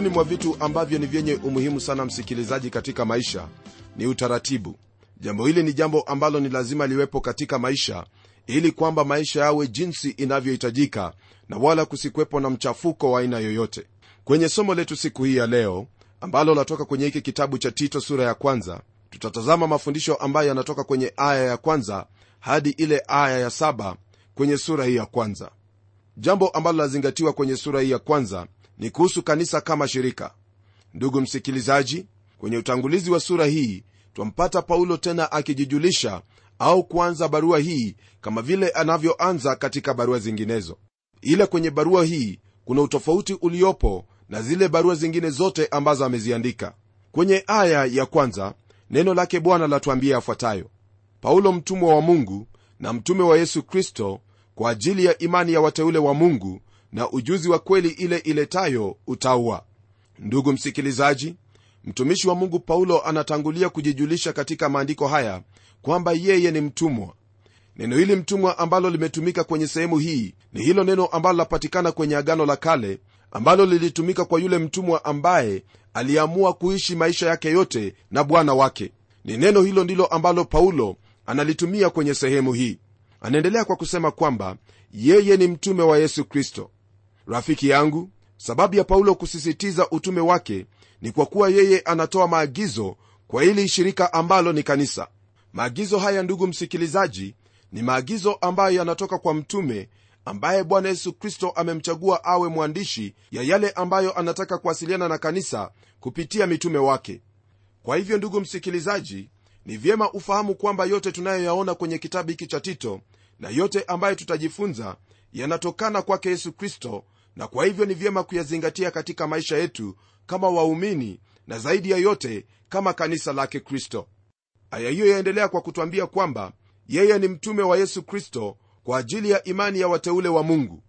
miongoni mwa vitu ambavyo ni vyenye umuhimu sana msikilizaji katika maisha ni utaratibu. Jambo hili ni jambo ambalo ni lazima liwepo katika maisha ili kwamba maisha yawe jinsi inavyohitajika na wala kusikwepo na mchafuko wa aina yoyote. Kwenye somo letu siku hii ya leo ambalo latoka kwenye hiki kitabu cha tito sura ya kwanza tutatazama mafundisho ambayo yanatoka kwenye aya ya kwanza hadi ile aya ya saba kwenye sura hii ya kwanza. Jambo ambalo lazingatiwa kwenye sura hii ya kwanza ni kuhusu kanisa kama shirika. Ndugu msikilizaji kwenye utangulizi wa sura hii twampata paulo tena akijijulisha au kuanza barua hii kama vile anavyoanza katika barua zinginezo. Ila kwenye barua hii kuna utofauti uliopo na zile barua zingine zote ambazo ameziandika. Kwenye aya ya kwanza neno lake bwana latuambia yafuatayo. Paulo mtumwa wa mungu na mtume wa yesu kristo kwa ajili ya imani ya wateule wa mungu na ujuzi wa kweli ile iletayo utaua. Ndugu msikilizaji mtumishi wa mungu paulo anatangulia kujijulisha katika maandiko haya kwamba yeye ni mtumwa. Neno hili mtumwa ambalo limetumika kwenye sehemu hii ni hilo neno ambalo lapatikana kwenye agano la kale ambalo lilitumika kwa yule mtumwa ambaye aliamua kuishi maisha yake yote na bwana wake. Ni neno hilo ndilo ambalo paulo analitumia kwenye sehemu hii. Anaendelea kwa kusema kwamba yeye ni mtume wa yesu kristo rafiki yangu sababu ya paulo kusisitiza utume wake ni kwa kuwa yeye anatoa maagizo kwa ili shirika ambalo ni kanisa. Maagizo haya ndugu msikilizaji ni maagizo ambayo yanatoka kwa mtume ambaye bwana yesu kristo amemchagua awe mwandishi ya yale ambayo anataka kuwasiliana na kanisa kupitia mitume wake. Kwa hivyo ndugu msikilizaji ni vyema ufahamu kwamba yote tunayoyaona kwenye kitabu hiki cha tito na yote ambayo tutajifunza yanatokana kwake yesu kristo na kwa hivyo ni vyema kuyazingatia katika maisha yetu kama waumini na zaidi ya yote kama kanisa lake kristo. Aya hiyo yaendelea kwa kutwambia kwamba yeye ni mtume wa yesu kristo kwa ajili ya imani ya wateule wa mungu.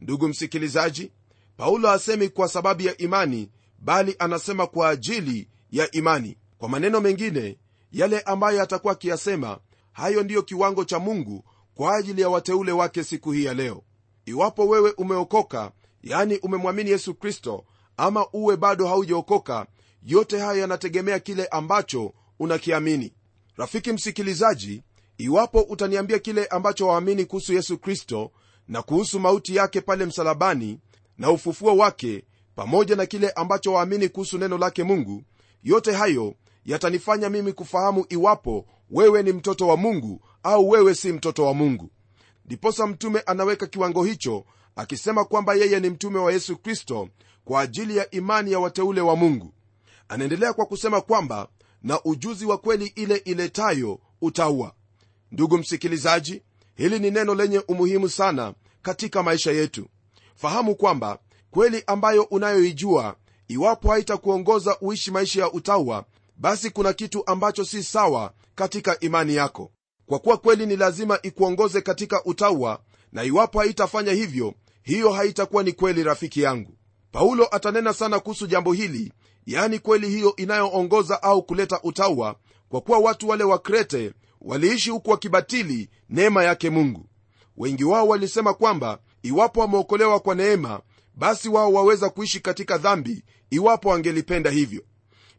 Ndugu msikilizaji paulo asemi kwa sababu ya imani bali anasema kwa ajili ya imani. Kwa maneno mengine yale ambayo atakuwa akiyasema hayo ndiyo kiwango cha mungu kwa ajili ya wateule wake siku hii ya leo. Iwapo wewe umeokoka yani umemwamini yesu kristo ama uwe bado haujaokoka yote haya yanategemea kile ambacho unakiamini. Rafiki msikilizaji iwapo utaniambia kile ambacho waamini kuhusu yesu kristo na kuhusu mauti yake pale msalabani na ufufuo wake pamoja na kile ambacho waamini kuhusu neno lake mungu yote hayo yatanifanya mimi kufahamu iwapo wewe ni mtoto wa mungu au wewe si mtoto wa mungu. Ndiposa mtume anaweka kiwango hicho akisema kwamba yeye ni mtume wa yesu kristo kwa ajili ya imani ya wateule wa mungu. Anaendelea kwa kusema kwamba na ujuzi wa kweli ile iletayo utaua. Ndugu msikilizaji hili ni neno lenye umuhimu sana katika maisha yetu. Fahamu kwamba kweli ambayo unayoijua iwapo haitakuongoza uishi maisha ya utaua basi kuna kitu ambacho si sawa katika imani yako. Kwa kuwa kweli ni lazima ikuongoze katika utaua na iwapo haitafanya hivyo hiyo haitakuwa ni kweli rafiki yangu. Paulo atanena sana kuhusu jambo hili yaani kweli hiyo inayoongoza au kuleta utaua kwa kuwa watu wale wa krete waliishi huku wakibatili neema yake mungu. Wengi wao walisema kwamba iwapo wameokolewa kwa neema basi wao waweza kuishi katika dhambi iwapo wangelipenda hivyo.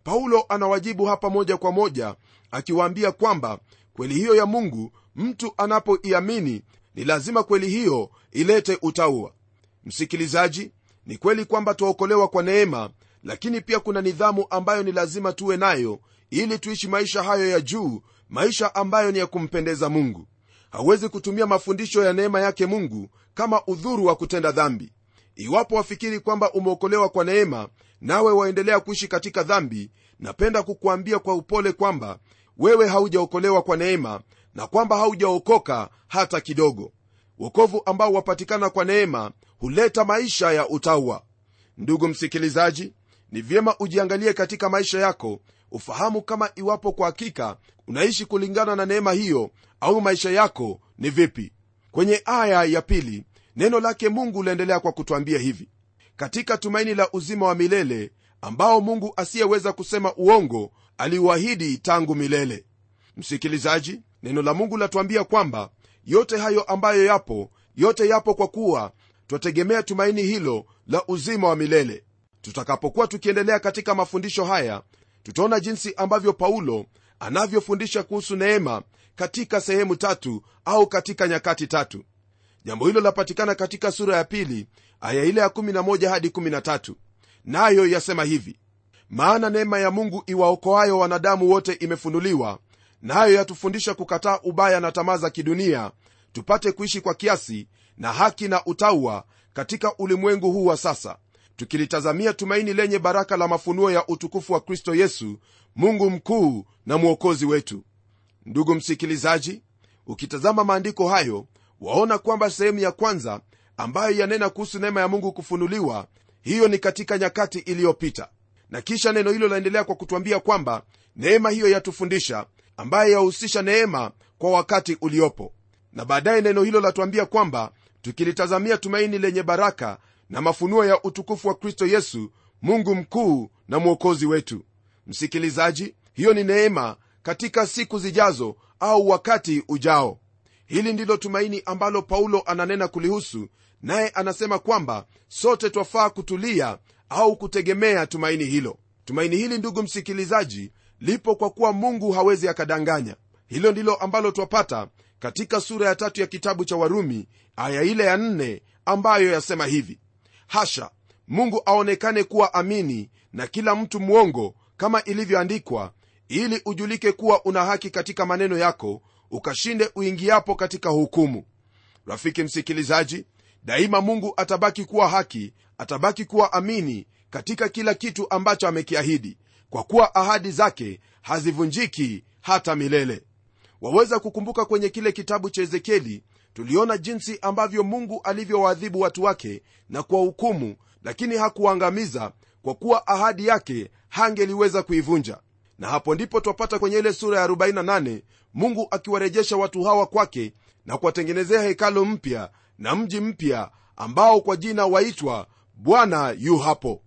Paulo anawajibu hapa moja kwa moja akiwaambia kwamba kweli hiyo ya mungu mtu anapoiamini ni lazima kweli hiyo ilete utaua msikilizaji ni kweli kwamba twaokolewa kwa neema lakini pia kuna nidhamu ambayo ni lazima tuwe nayo ili tuishi maisha hayo ya juu maisha ambayo ni ya kumpendeza mungu. Hawezi kutumia mafundisho ya neema yake mungu kama udhuru wa kutenda dhambi. Iwapo wafikiri kwamba umeokolewa kwa neema nawe waendelea kuishi katika dhambi napenda kukuambia kwa upole kwamba wewe haujaokolewa kwa neema na kwamba haujaokoka hata kidogo. Wokovu ambao wapatikana kwa neema huleta maisha ya utaua. Ndugu msikilizaji ni vyema ujiangalie katika maisha yako ufahamu kama iwapo kwa hakika unaishi kulingana na neema hiyo au maisha yako ni vipi. Kwenye aya ya pili neno lake mungu laendelea kwa kutwambia hivi. Katika tumaini la uzima wa milele ambao mungu asiyeweza kusema uongo aliuahidi tangu milele. Msikilizaji neno la mungu latwambia kwamba yote hayo ambayo yapo yote yapo kwa kuwa twategemea tumaini hilo la uzima wa milele. Tutakapokuwa tukiendelea katika mafundisho haya tutaona jinsi ambavyo paulo anavyofundisha kuhusu neema katika sehemu tatu au katika nyakati tatu. Jambo hilo lapatikana katika sura ya pili aya ile ya 11 hadi 13 nayo yasema hivi maana neema ya mungu iwaokoayo wanadamu wote imefunuliwa nayo yatufundisha kukataa ubaya na tamaa za kidunia tupate kuishi kwa kiasi na haki na utauwa katika ulimwengu huu wa sasa. Tukilitazamia tumaini lenye baraka la mafunuo ya utukufu wa kristo yesu mungu mkuu na mwokozi wetu. Ndugu msikilizaji ukitazama maandiko hayo waona kwamba sehemu ya kwanza ambayo yanena kuhusu neema ya mungu kufunuliwa hiyo ni katika nyakati iliyopita. Na kisha neno hilo laendelea kwa kutwambia kwamba neema hiyo yatufundisha ambayo yahusisha neema kwa wakati uliopo. Na baadaye neno hilo latwambia kwamba tukilitazamia tumaini lenye baraka na mafunuo ya utukufu wa kristo yesu mungu mkuu na mwokozi wetu. Msikilizaji hiyo ni neema katika siku zijazo au wakati ujao. Hili ndilo tumaini ambalo paulo ananena kulihusu naye anasema kwamba sote twafaa kutulia au kutegemea tumaini hilo. Tumaini hili ndugu msikilizaji lipo kwa kuwa mungu hawezi akadanganya. Hilo ndilo ambalo twapata katika sura ya tatu ya kitabu cha warumi aya ile ya nne ambayo yasema hivi hasha mungu aonekane kuwa amini na kila mtu mwongo kama ilivyoandikwa ili ujulike kuwa una haki katika maneno yako ukashinde uingiapo katika hukumu. Rafiki msikilizaji daima mungu atabaki kuwa haki atabaki kuwa amini katika kila kitu ambacho amekiahidi kwa kuwa ahadi zake hazivunjiki hata milele waweza kukumbuka kwenye kile kitabu cha ezekieli tuliona jinsi ambavyo mungu alivyowaadhibu watu wake na kuwahukumu lakini hakuwaangamiza kwa kuwa ahadi yake hangeliweza kuivunja. Na hapo ndipo twapata kwenye ile sura ya 48 mungu akiwarejesha watu hawa kwake na kuwatengenezea hekalo mpya na mji mpya ambao kwa jina waitwa bwana yu hapo.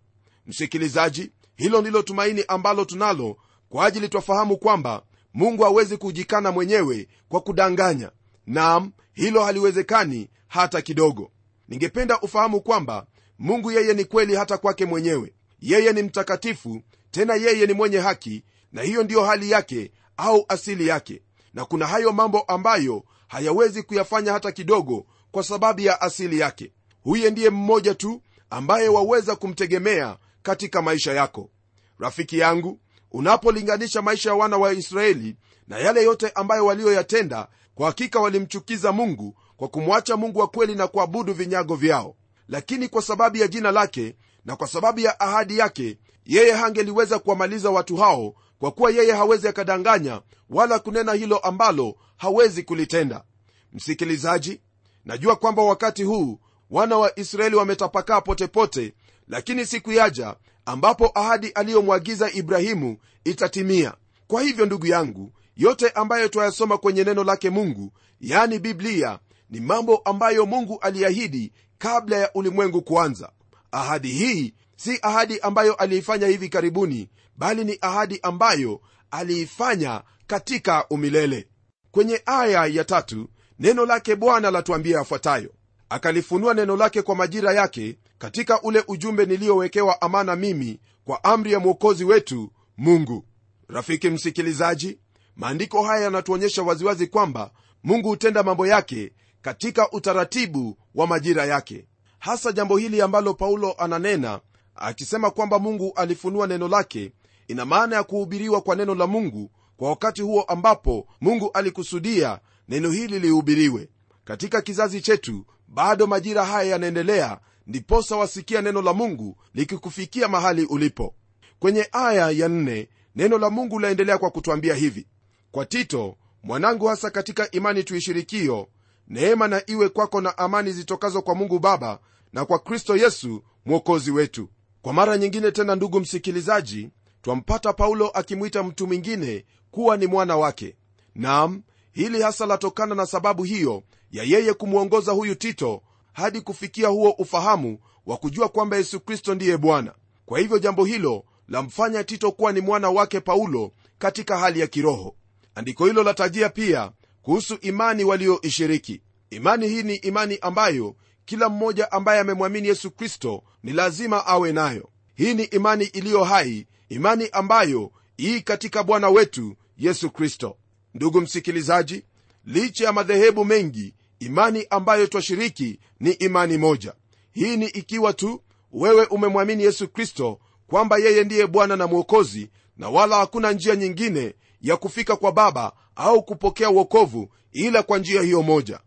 Msikilizaji hilo ndilo tumaini ambalo tunalo kwa ajili twafahamu kwamba mungu hawezi kujikana mwenyewe kwa kudanganya. Nam hilo haliwezekani hata kidogo. Ningependa ufahamu kwamba mungu yeye ni kweli hata kwake mwenyewe. Yeye ni mtakatifu tena yeye ni mwenye haki na hiyo ndiyo hali yake au asili yake. Na kuna hayo mambo ambayo hayawezi kuyafanya hata kidogo kwa sababu ya asili yake. Huye ndiye mmoja tu ambaye waweza kumtegemea katika maisha yako. Rafiki yangu unapolinganisha maisha ya wana wa israeli na yale yote ambayo waliyoyatenda kwa hakika walimchukiza mungu kwa kumwacha mungu wa kweli na kuabudu vinyago vyao. Lakini kwa sababu ya jina lake na kwa sababu ya ahadi yake yeye hangeliweza kuwamaliza watu hao kwa kuwa yeye hawezi akadanganya wala kunena hilo ambalo hawezi kulitenda. Msikilizaji najua kwamba wakati huu wana wa israeli wametapakaa potepote lakini siku yaja ambapo ahadi aliyomwagiza ibrahimu itatimia. Kwa hivyo ndugu yangu yote ambayo twayasoma kwenye neno lake mungu yani biblia ni mambo ambayo mungu aliahidi kabla ya ulimwengu kuanza. Ahadi hii si ahadi ambayo aliifanya hivi karibuni bali ni ahadi ambayo aliifanya katika umilele. Kwenye aya ya tatu neno lake bwana latuambia yafuatayo akalifunua neno lake kwa majira yake katika ule ujumbe niliyowekewa amana mimi kwa amri ya mwokozi wetu mungu. Rafiki msikilizaji maandiko haya yanatuonyesha waziwazi kwamba mungu hutenda mambo yake katika utaratibu wa majira yake. Hasa jambo hili ambalo paulo ananena akisema kwamba mungu alifunua neno lake ina maana ya kuhubiriwa kwa neno la mungu kwa wakati huo ambapo mungu alikusudia neno hili lihubiriwe. Katika kizazi chetu bado majira haya yanaendelea ndiposa wasikia neno la mungu likikufikia mahali ulipo. Kwenye aya ya nne, neno la mungu laendelea kwa kutwambia hivi. Kwa tito mwanangu hasa katika imani tuishirikio neema na iwe kwako na amani zitokazo kwa mungu baba na kwa kristo yesu mwokozi wetu. Kwa mara nyingine tena ndugu msikilizaji twampata paulo akimwita mtu mwingine kuwa ni mwana wake. Nam hili hasa latokana na sababu hiyo ya yeye kumwongoza huyu tito hadi kufikia huo ufahamu wa kujua kwamba yesu kristo ndiye bwana. Kwa hivyo jambo hilo lamfanya tito kuwa ni mwana wake paulo katika hali ya kiroho. Andiko hilo latajia pia kuhusu imani walioishiriki. Imani hii ni imani ambayo kila mmoja ambaye amemwamini yesu kristo ni lazima awe nayo. Hii ni imani iliyo hai imani ambayo ii katika bwana wetu yesu kristo ndugu msikilizaji licha ya madhehebu mengi imani ambayo twashiriki ni imani moja. Hii ni ikiwa tu wewe umemwamini yesu kristo kwamba yeye ndiye bwana na mwokozi na wala hakuna njia nyingine ya kufika kwa baba au kupokea uokovu ila kwa njia hiyo moja.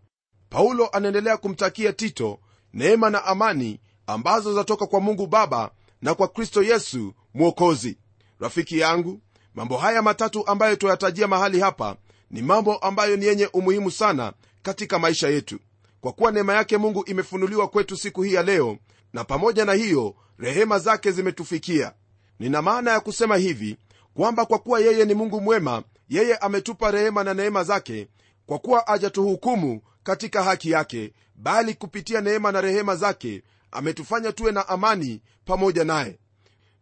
Paulo anaendelea kumtakia tito neema na amani ambazo zatoka kwa mungu baba na kwa kristo yesu mwokozi. Rafiki yangu mambo haya matatu ambayo tuyatajia mahali hapa ni mambo ambayo ni yenye umuhimu sana katika maisha yetu. Kwa kuwa neema yake mungu imefunuliwa kwetu siku hii ya leo na pamoja na hiyo rehema zake zimetufikia. Nina maana ya kusema hivi kwamba kwa kuwa yeye ni mungu mwema yeye ametupa rehema na neema zake kwa kuwa ajatuhukumu katika haki yake bali kupitia neema na rehema zake ametufanya tuwe na amani pamoja naye.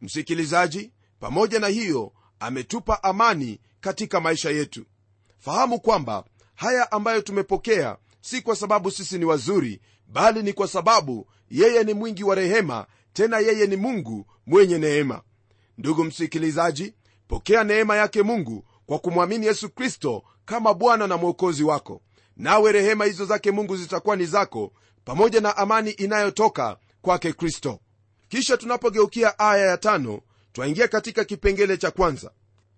Msikilizaji pamoja na hiyo ametupa amani katika maisha yetu. Fahamu kwamba haya ambayo tumepokea si kwa sababu sisi ni wazuri bali ni kwa sababu yeye ni mwingi wa rehema tena yeye ni mungu mwenye neema. Ndugu msikilizaji pokea neema yake mungu kwa kumwamini yesu kristo kama bwana na mwokozi wako. Nawe rehema hizo zake mungu zitakuwa ni zako pamoja na amani inayotoka kwake kristo. Kisha tunapogeukia aya ya tano twaingia katika kipengele cha kwanza.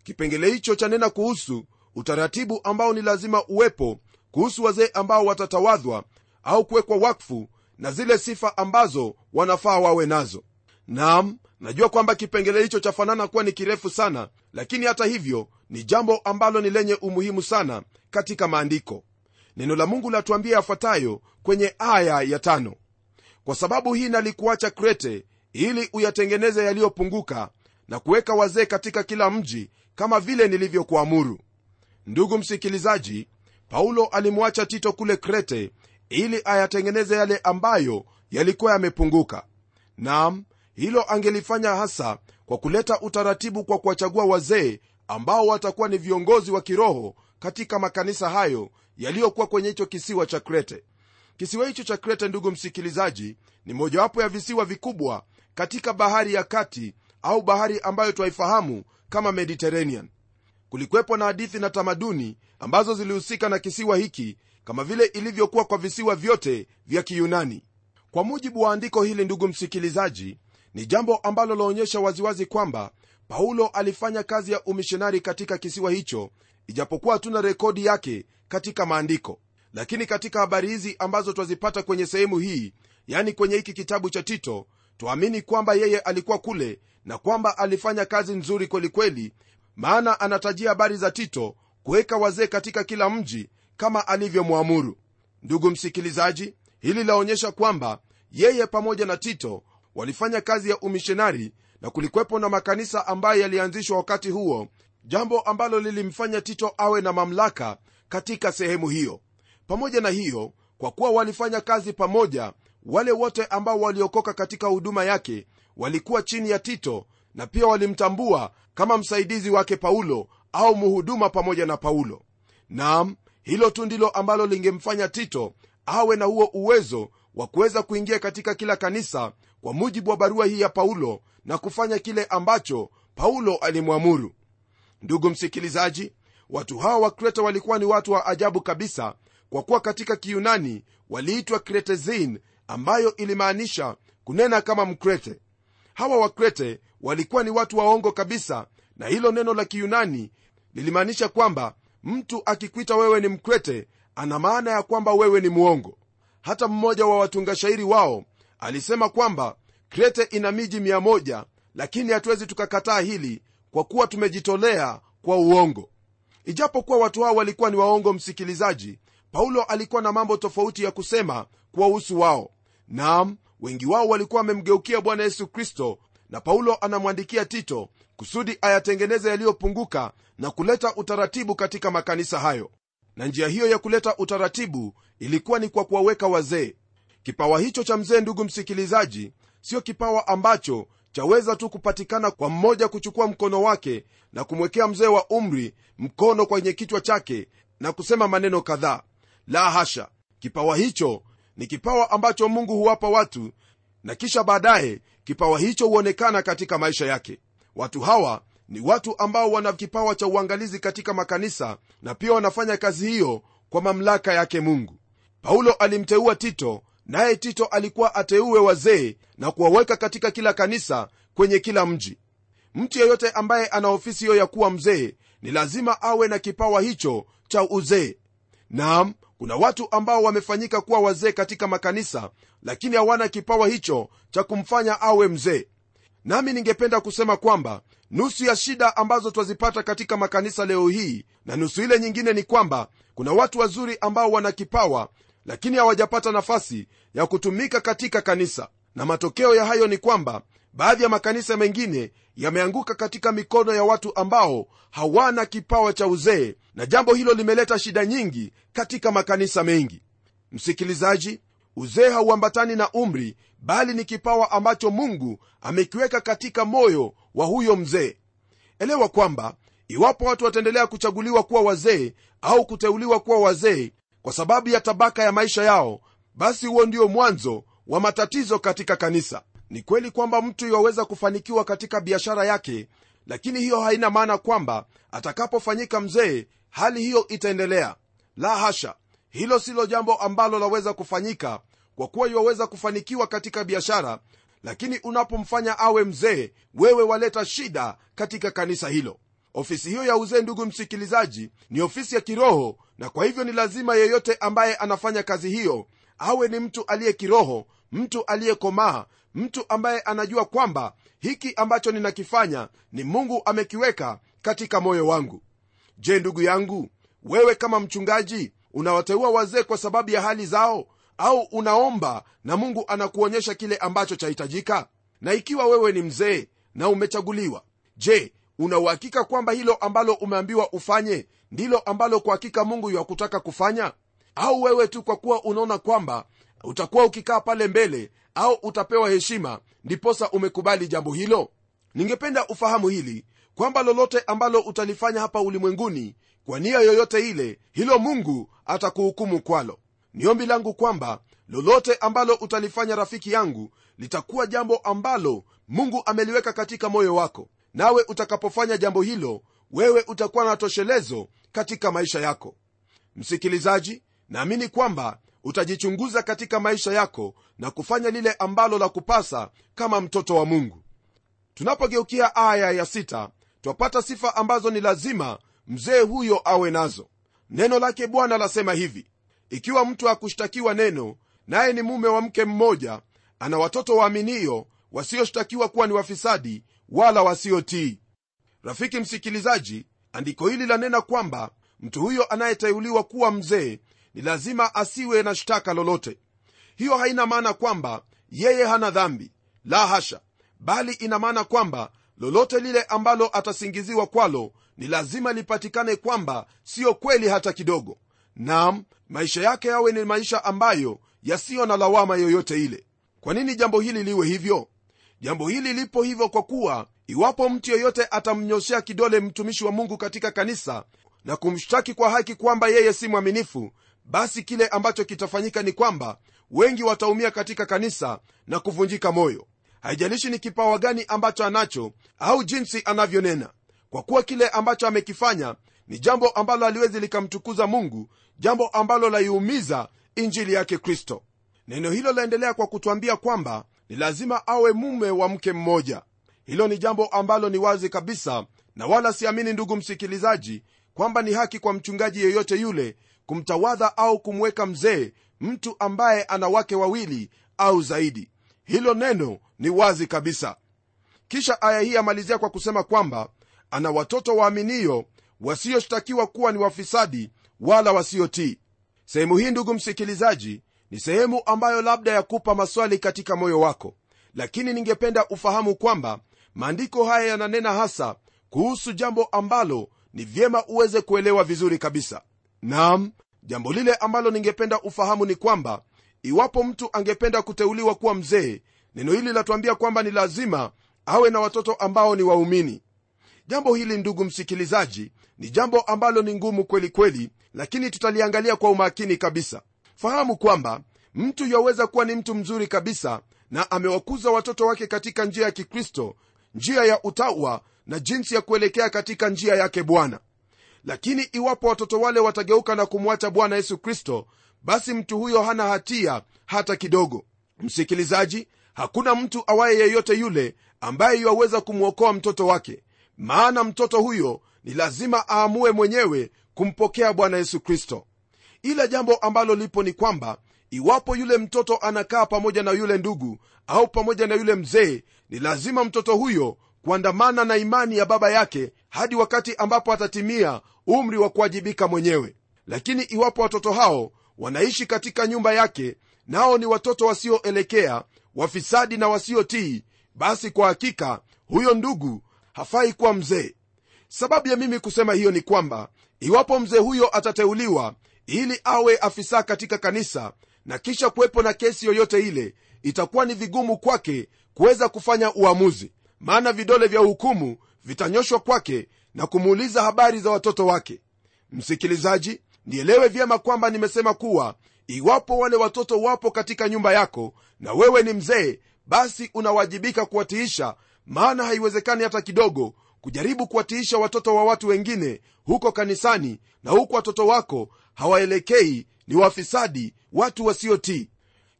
Kipengele hicho chanena kuhusu utaratibu ambao ni lazima uwepo kuhusu wazee ambao watatawadhwa au kuwekwa wakfu na zile sifa ambazo wanafaa wawe nazo. Nam najua kwamba kipengele hicho chafanana kuwa ni kirefu sana lakini hata hivyo ni jambo ambalo ni lenye umuhimu sana katika maandiko. Neno la mungu latuambia yafuatayo kwenye aya ya tano. Kwa sababu hii nalikuacha krete ili uyatengeneze yaliyopunguka na kuweka wazee katika kila mji kama vile nilivyokuamuru. Ndugu msikilizaji paulo alimwacha tito kule krete ili ayatengeneze yale ambayo yalikuwa yamepunguka. Nam hilo angelifanya hasa kwa kuleta utaratibu kwa kuwachagua wazee ambao watakuwa ni viongozi wa kiroho katika makanisa hayo yaliyokuwa kwenye hicho kisiwa cha krete. Kisiwa hicho cha krete ndugu msikilizaji ni mojawapo ya visiwa vikubwa katika bahari ya kati au bahari ambayo twaifahamu kama mediterranean. Kulikuwepo na hadithi na tamaduni ambazo zilihusika na kisiwa hiki kama vile ilivyokuwa kwa visiwa vyote vya kiyunani. Kwa mujibu wa andiko hili ndugu msikilizaji ni jambo ambalo laonyesha waziwazi kwamba paulo alifanya kazi ya umishonari katika kisiwa hicho ijapokuwa hatuna rekodi yake katika maandiko. Lakini katika habari hizi ambazo twazipata kwenye sehemu hii yani kwenye hiki kitabu cha tito twaamini kwamba yeye alikuwa kule na kwamba alifanya kazi nzuri kwelikweli maana anatajia habari za tito kuweka wazee katika kila mji kama alivyomwamuru. Ndugu msikilizaji hili laonyesha kwamba yeye pamoja na tito walifanya kazi ya umishonari na kulikwepo na makanisa ambayo yalianzishwa wakati huo jambo ambalo lilimfanya tito awe na mamlaka katika sehemu hiyo. Pamoja na hiyo kwa kuwa walifanya kazi pamoja wale wote ambao waliokoka katika huduma yake walikuwa chini ya tito na pia walimtambua kama msaidizi wake paulo au mhuduma pamoja na paulo. Nam hilo tu ndilo ambalo lingemfanya tito awe na huo uwezo wa kuweza kuingia katika kila kanisa kwa mujibu wa barua hii ya paulo na kufanya kile ambacho paulo alimwamuru. Ndugu msikilizaji watu hawa wa kreta walikuwa ni watu wa ajabu kabisa kwa kuwa katika kiyunani waliitwa kretezin ambayo ilimaanisha kunena kama mkrete hawa wakrete walikuwa ni watu waongo kabisa na hilo neno la kiyunani lilimaanisha kwamba mtu akikwita wewe ni mkrete ana maana ya kwamba wewe ni mwongo. Hata mmoja wa watunga shairi wao alisema kwamba krete ina miji 1 lakini hatuwezi tukakataa hili kwa kuwa tumejitolea kwa uongo. Ijapokuwa watu hao walikuwa ni waongo msikilizaji paulo alikuwa na mambo tofauti ya kusema kuwahusu wao. Nam wengi wao walikuwa wamemgeukia bwana yesu kristo na paulo anamwandikia tito kusudi ayatengeneze yaliyopunguka na kuleta utaratibu katika makanisa hayo. Na njia hiyo ya kuleta utaratibu ilikuwa ni kwa kuwaweka wazee. Kipawa hicho cha mzee ndugu msikilizaji sio kipawa ambacho chaweza tu kupatikana kwa mmoja kuchukua mkono wake na kumwekea mzee wa umri mkono kwenye kichwa chake na kusema maneno kadhaa. La hasha! Kipawa hicho ni kipawa ambacho mungu huwapa watu na kisha baadaye kipawa hicho huonekana katika maisha yake. Watu hawa ni watu ambao wana kipawa cha uangalizi katika makanisa na pia wanafanya kazi hiyo kwa mamlaka yake mungu. Paulo alimteua tito naye tito alikuwa ateue wazee na kuwaweka katika kila kanisa kwenye kila mji. Mtu yeyote ambaye ana ofisi hiyo ya kuwa mzee ni lazima awe na kipawa hicho cha uzee. Naam kuna watu ambao wamefanyika kuwa wazee katika makanisa lakini hawana kipawa hicho cha kumfanya awe mzee. Nami ningependa kusema kwamba nusu ya shida ambazo twazipata katika makanisa leo hii na nusu ile nyingine ni kwamba kuna watu wazuri ambao wana kipawa lakini hawajapata nafasi ya kutumika katika kanisa. Na matokeo ya hayo ni kwamba baadhi ya makanisa mengine yameanguka katika mikono ya watu ambao hawana kipawa cha uzee na jambo hilo limeleta shida nyingi katika makanisa mengi. Msikilizaji uzee hauambatani na umri bali ni kipawa ambacho mungu amekiweka katika moyo wa huyo mzee. Elewa kwamba iwapo watu wataendelea kuchaguliwa kuwa wazee au kuteuliwa kuwa wazee kwa sababu ya tabaka ya maisha yao basi huo ndio mwanzo wa matatizo katika kanisa ni kweli kwamba mtu iwaweza kufanikiwa katika biashara yake lakini hiyo haina maana kwamba atakapofanyika mzee hali hiyo itaendelea. La hasha! Hilo silo jambo ambalo laweza kufanyika kwa kuwa yuwaweza kufanikiwa katika biashara lakini unapomfanya awe mzee wewe waleta shida katika kanisa hilo. Ofisi hiyo ya uzee ndugu msikilizaji ni ofisi ya kiroho na kwa hivyo ni lazima yeyote ambaye anafanya kazi hiyo awe ni mtu aliye kiroho mtu aliyekomaa mtu ambaye anajua kwamba hiki ambacho ninakifanya ni mungu amekiweka katika moyo wangu. Je ndugu yangu wewe kama mchungaji unawateua wazee kwa sababu ya hali zao? Au unaomba na mungu anakuonyesha kile ambacho chahitajika? Na ikiwa wewe ni mzee na umechaguliwa je unauhakika kwamba hilo ambalo umeambiwa ufanye ndilo ambalo kwa hakika mungu yakutaka kufanya? Au wewe tu kwa kuwa unaona kwamba utakuwa ukikaa pale mbele au utapewa heshima ndiposa umekubali jambo hilo? Ningependa ufahamu hili kwamba lolote ambalo utalifanya hapa ulimwenguni kwa nia yoyote ile hilo mungu atakuhukumu kwalo. Ni langu kwamba lolote ambalo utalifanya rafiki yangu litakuwa jambo ambalo mungu ameliweka katika moyo wako. Nawe utakapofanya jambo hilo wewe utakuwa na toshelezo katika maisha yako. Msikilizaji naamini kwamba utajichunguza katika maisha yako na kufanya lile ambalo la kupasa kama mtoto wa mungu. Tunapogeukia aya ya sita twapata sifa ambazo ni lazima mzee huyo awe nazo. Neno lake bwana lasema hivi ikiwa mtu akushtakiwa neno naye ni mume wa mke mmoja ana watoto waaminio wasioshtakiwa kuwa ni wafisadi wala wasiotii. Rafiki msikilizaji andiko hili lanena kwamba mtu huyo anayeteuliwa kuwa mzee ni lazima asiwe na shtaka lolote. Hiyo haina maana kwamba yeye hana dhambi la hasha. Bali ina maana kwamba lolote lile ambalo atasingiziwa kwalo ni lazima lipatikane kwamba siyo kweli hata kidogo. Nam maisha yake yawe ni maisha ambayo yasiyo na lawama yoyote ile. Kwa nini jambo hili liwe hivyo? Jambo hili lipo hivyo kwa kuwa iwapo mtu yeyote atamnyoshea kidole mtumishi wa mungu katika kanisa na kumshtaki kwa haki kwamba yeye si mwaminifu basi kile ambacho kitafanyika ni kwamba wengi wataumia katika kanisa na kuvunjika moyo. Haijalishi ni kipawa gani ambacho anacho au jinsi anavyonena. Kwa kuwa kile ambacho amekifanya ni jambo ambalo haliwezi likamtukuza mungu jambo ambalo laiumiza injili yake kristo. Neno hilo laendelea kwa kutwambia kwamba ni lazima awe mume wa mke mmoja. Hilo ni jambo ambalo ni wazi kabisa na wala siamini ndugu msikilizaji kwamba ni haki kwa mchungaji yeyote yule kumtawadha au kumweka mzee mtu ambaye ana wake wawili au zaidi. Hilo neno ni wazi kabisa. Kisha aya hii amalizia kwa kusema kwamba ana watoto waaminio wasioshtakiwa kuwa ni wafisadi wala wasiotii. Sehemu hii ndugu msikilizaji ni sehemu ambayo labda yakupa maswali katika moyo wako. Lakini ningependa ufahamu kwamba maandiko haya yananena hasa kuhusu jambo ambalo ni vyema uweze kuelewa vizuri kabisa. Nam jambo lile ambalo ningependa ufahamu ni kwamba iwapo mtu angependa kuteuliwa kuwa mzee neno hili latuambia kwamba ni lazima awe na watoto ambao ni waumini. Jambo hili ndugu msikilizaji ni jambo ambalo ni ngumu kweli kweli lakini tutaliangalia kwa umakini kabisa. Fahamu kwamba mtu yaweza kuwa ni mtu mzuri kabisa na amewakuza watoto wake katika njia ya kikristo njia ya utawa na jinsi ya kuelekea katika njia yake bwana. Lakini iwapo watoto wale watageuka na kumwacha bwana yesu kristo basi mtu huyo hana hatia hata kidogo. Msikilizaji hakuna mtu awaye yeyote yule ambaye yuwaweza kumwokoa mtoto wake. Maana mtoto huyo ni lazima aamue mwenyewe kumpokea bwana yesu kristo. Ila jambo ambalo lipo ni kwamba iwapo yule mtoto anakaa pamoja na yule ndugu au pamoja na yule mzee ni lazima mtoto huyo kuandamana na imani ya baba yake hadi wakati ambapo atatimia umri wa kuwajibika mwenyewe. Lakini iwapo watoto hao wanaishi katika nyumba yake nao ni watoto wasioelekea wafisadi na wasiotii basi kwa hakika huyo ndugu hafai kuwa mzee. Sababu ya mimi kusema hiyo ni kwamba iwapo mzee huyo atateuliwa ili awe afisa katika kanisa na kisha kuwepo na kesi yoyote ile itakuwa ni vigumu kwake kuweza kufanya uamuzi maana vidole vya hukumu vitanyoshwa kwake na kumuuliza habari za watoto wake. Msikilizaji nielewe vyema kwamba nimesema kuwa iwapo wale watoto wapo katika nyumba yako na wewe ni mzee basi unawajibika kuwatiisha maana haiwezekani hata kidogo kujaribu kuwatiisha watoto wa watu wengine huko kanisani na huku watoto wako hawaelekei ni wafisadi watu wasiotii.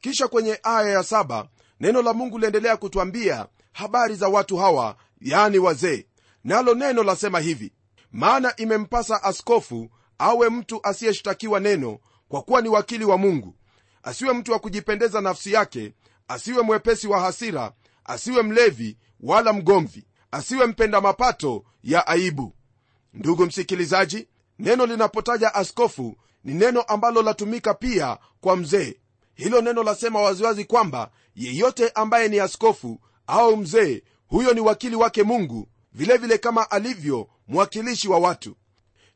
Kisha kwenye aya ya saba neno la mungu liendelea kutwambia habari za watu hawa yani wazee. Nalo neno lasema hivi maana imempasa askofu awe mtu asiyeshtakiwa neno kwa kuwa ni wakili wa mungu. Asiwe mtu wa kujipendeza nafsi yake asiwe mwepesi wa hasira asiwe mlevi wala mgomvi asiwe mpenda mapato ya aibu. Ndugu msikilizaji neno linapotaja askofu ni neno ambalo latumika pia kwa mzee. Hilo neno lasema waziwazi kwamba yeyote ambaye ni askofu au mzee huyo ni wakili wake mungu vilevile vile kama alivyo mwakilishi wa watu.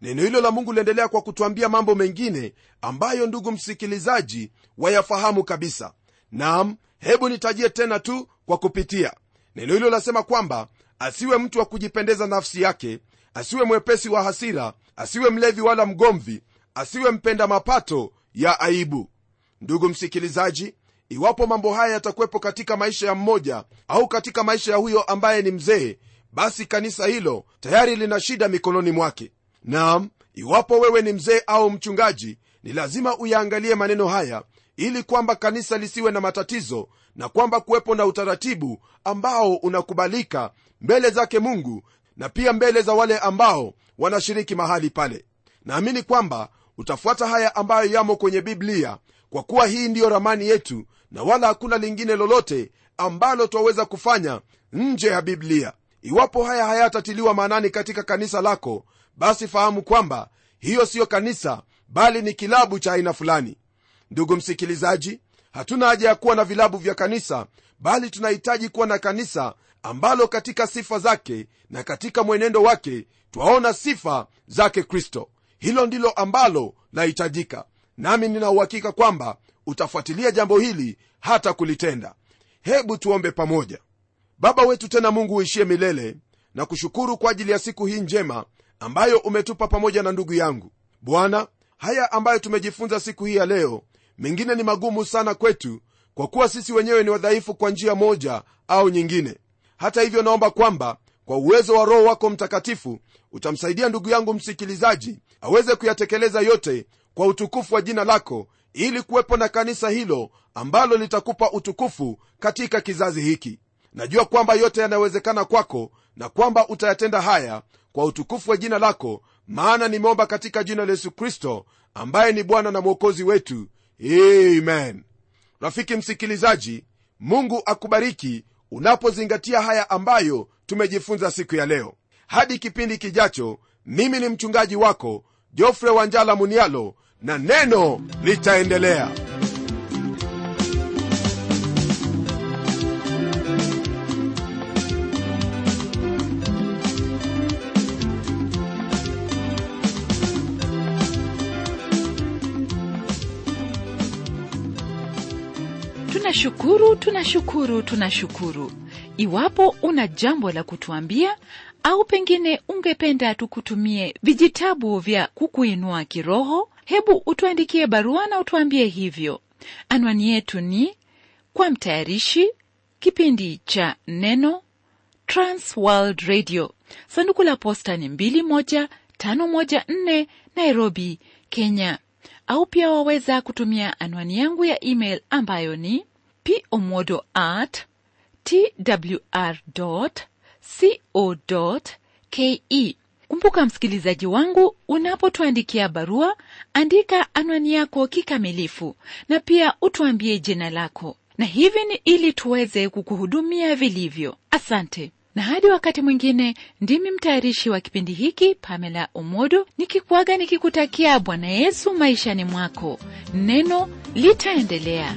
Neno hilo la mungu liendelea kwa kutwambia mambo mengine ambayo ndugu msikilizaji wayafahamu kabisa. Nam hebu nitajie tena tu kwa kupitia. Neno hilo lasema kwamba asiwe mtu wa kujipendeza nafsi yake asiwe mwepesi wa hasira asiwe mlevi wala mgomvi asiwe mpenda mapato ya aibu. Ndugu msikilizaji iwapo mambo haya yatakuwepo katika maisha ya mmoja au katika maisha ya huyo ambaye ni mzee basi kanisa hilo tayari lina shida mikononi mwake. Nam iwapo wewe ni mzee au mchungaji ni lazima uyaangalie maneno haya ili kwamba kanisa lisiwe na matatizo na kwamba kuwepo na utaratibu ambao unakubalika mbele zake mungu na pia mbele za wale ambao wanashiriki mahali pale. Naamini kwamba utafuata haya ambayo yamo kwenye biblia kwa kuwa hii ndiyo ramani yetu na wala hakuna lingine lolote ambalo twaweza kufanya nje ya biblia. Iwapo haya hayatatiliwa maanani katika kanisa lako basi fahamu kwamba hiyo siyo kanisa bali ni kilabu cha aina fulani. Ndugu msikilizaji hatuna haja ya kuwa na vilabu vya kanisa bali tunahitaji kuwa na kanisa ambalo katika sifa zake na katika mwenendo wake twaona sifa zake kristo. Hilo ndilo ambalo lahitajika nami ninauhakika kwamba utafuatilia jambo hili hata kulitenda. Hebu tuombe pamoja. Baba wetu tena mungu uishie milele na kushukuru kwa ajili ya siku hii njema ambayo umetupa pamoja na ndugu yangu. Bwana haya ambayo tumejifunza siku hii ya leo mengine ni magumu sana kwetu kwa kuwa sisi wenyewe ni wadhaifu kwa njia moja au nyingine. Hata hivyo naomba kwamba kwa uwezo wa roho wako mtakatifu utamsaidia ndugu yangu msikilizaji aweze kuyatekeleza yote kwa utukufu wa jina lako ili kuwepo na kanisa hilo ambalo litakupa utukufu katika kizazi hiki. Najua kwamba yote yanawezekana kwako na kwamba utayatenda haya kwa utukufu wa jina lako maana nimeomba katika jina la yesu kristo ambaye ni bwana na mwokozi wetu. Amen. Rafiki msikilizaji mungu akubariki unapozingatia haya ambayo tumejifunza siku ya leo. Hadi kipindi kijacho mimi ni mchungaji wako jofre wanjala munialo na neno litaendelea. Tunashukuru tunashukuru tunashukuru. Iwapo una jambo la kutuambia au pengine ungependa tukutumie vijitabu vya kukuinua kiroho hebu utuandikie barua na utuambie hivyo. Anwani yetu ni kwa mtayarishi kipindi cha neno transworld radio. Sanduku la posta ni 21514 nairobi kenya. Au pia waweza kutumia anwani yangu ya email ambayo ni pomodo at twr co ke kumbuka msikilizaji wangu unapotuandikia barua andika anwani yako kikamilifu na pia utuambie jina lako. Na hivi ni ili tuweze kukuhudumia vilivyo. Asante. Na hadi wakati mwingine ndimi mtayarishi wa kipindi hiki pamela omodo nikikuaga nikikutakia bwana yesu maishani mwako. Neno litaendelea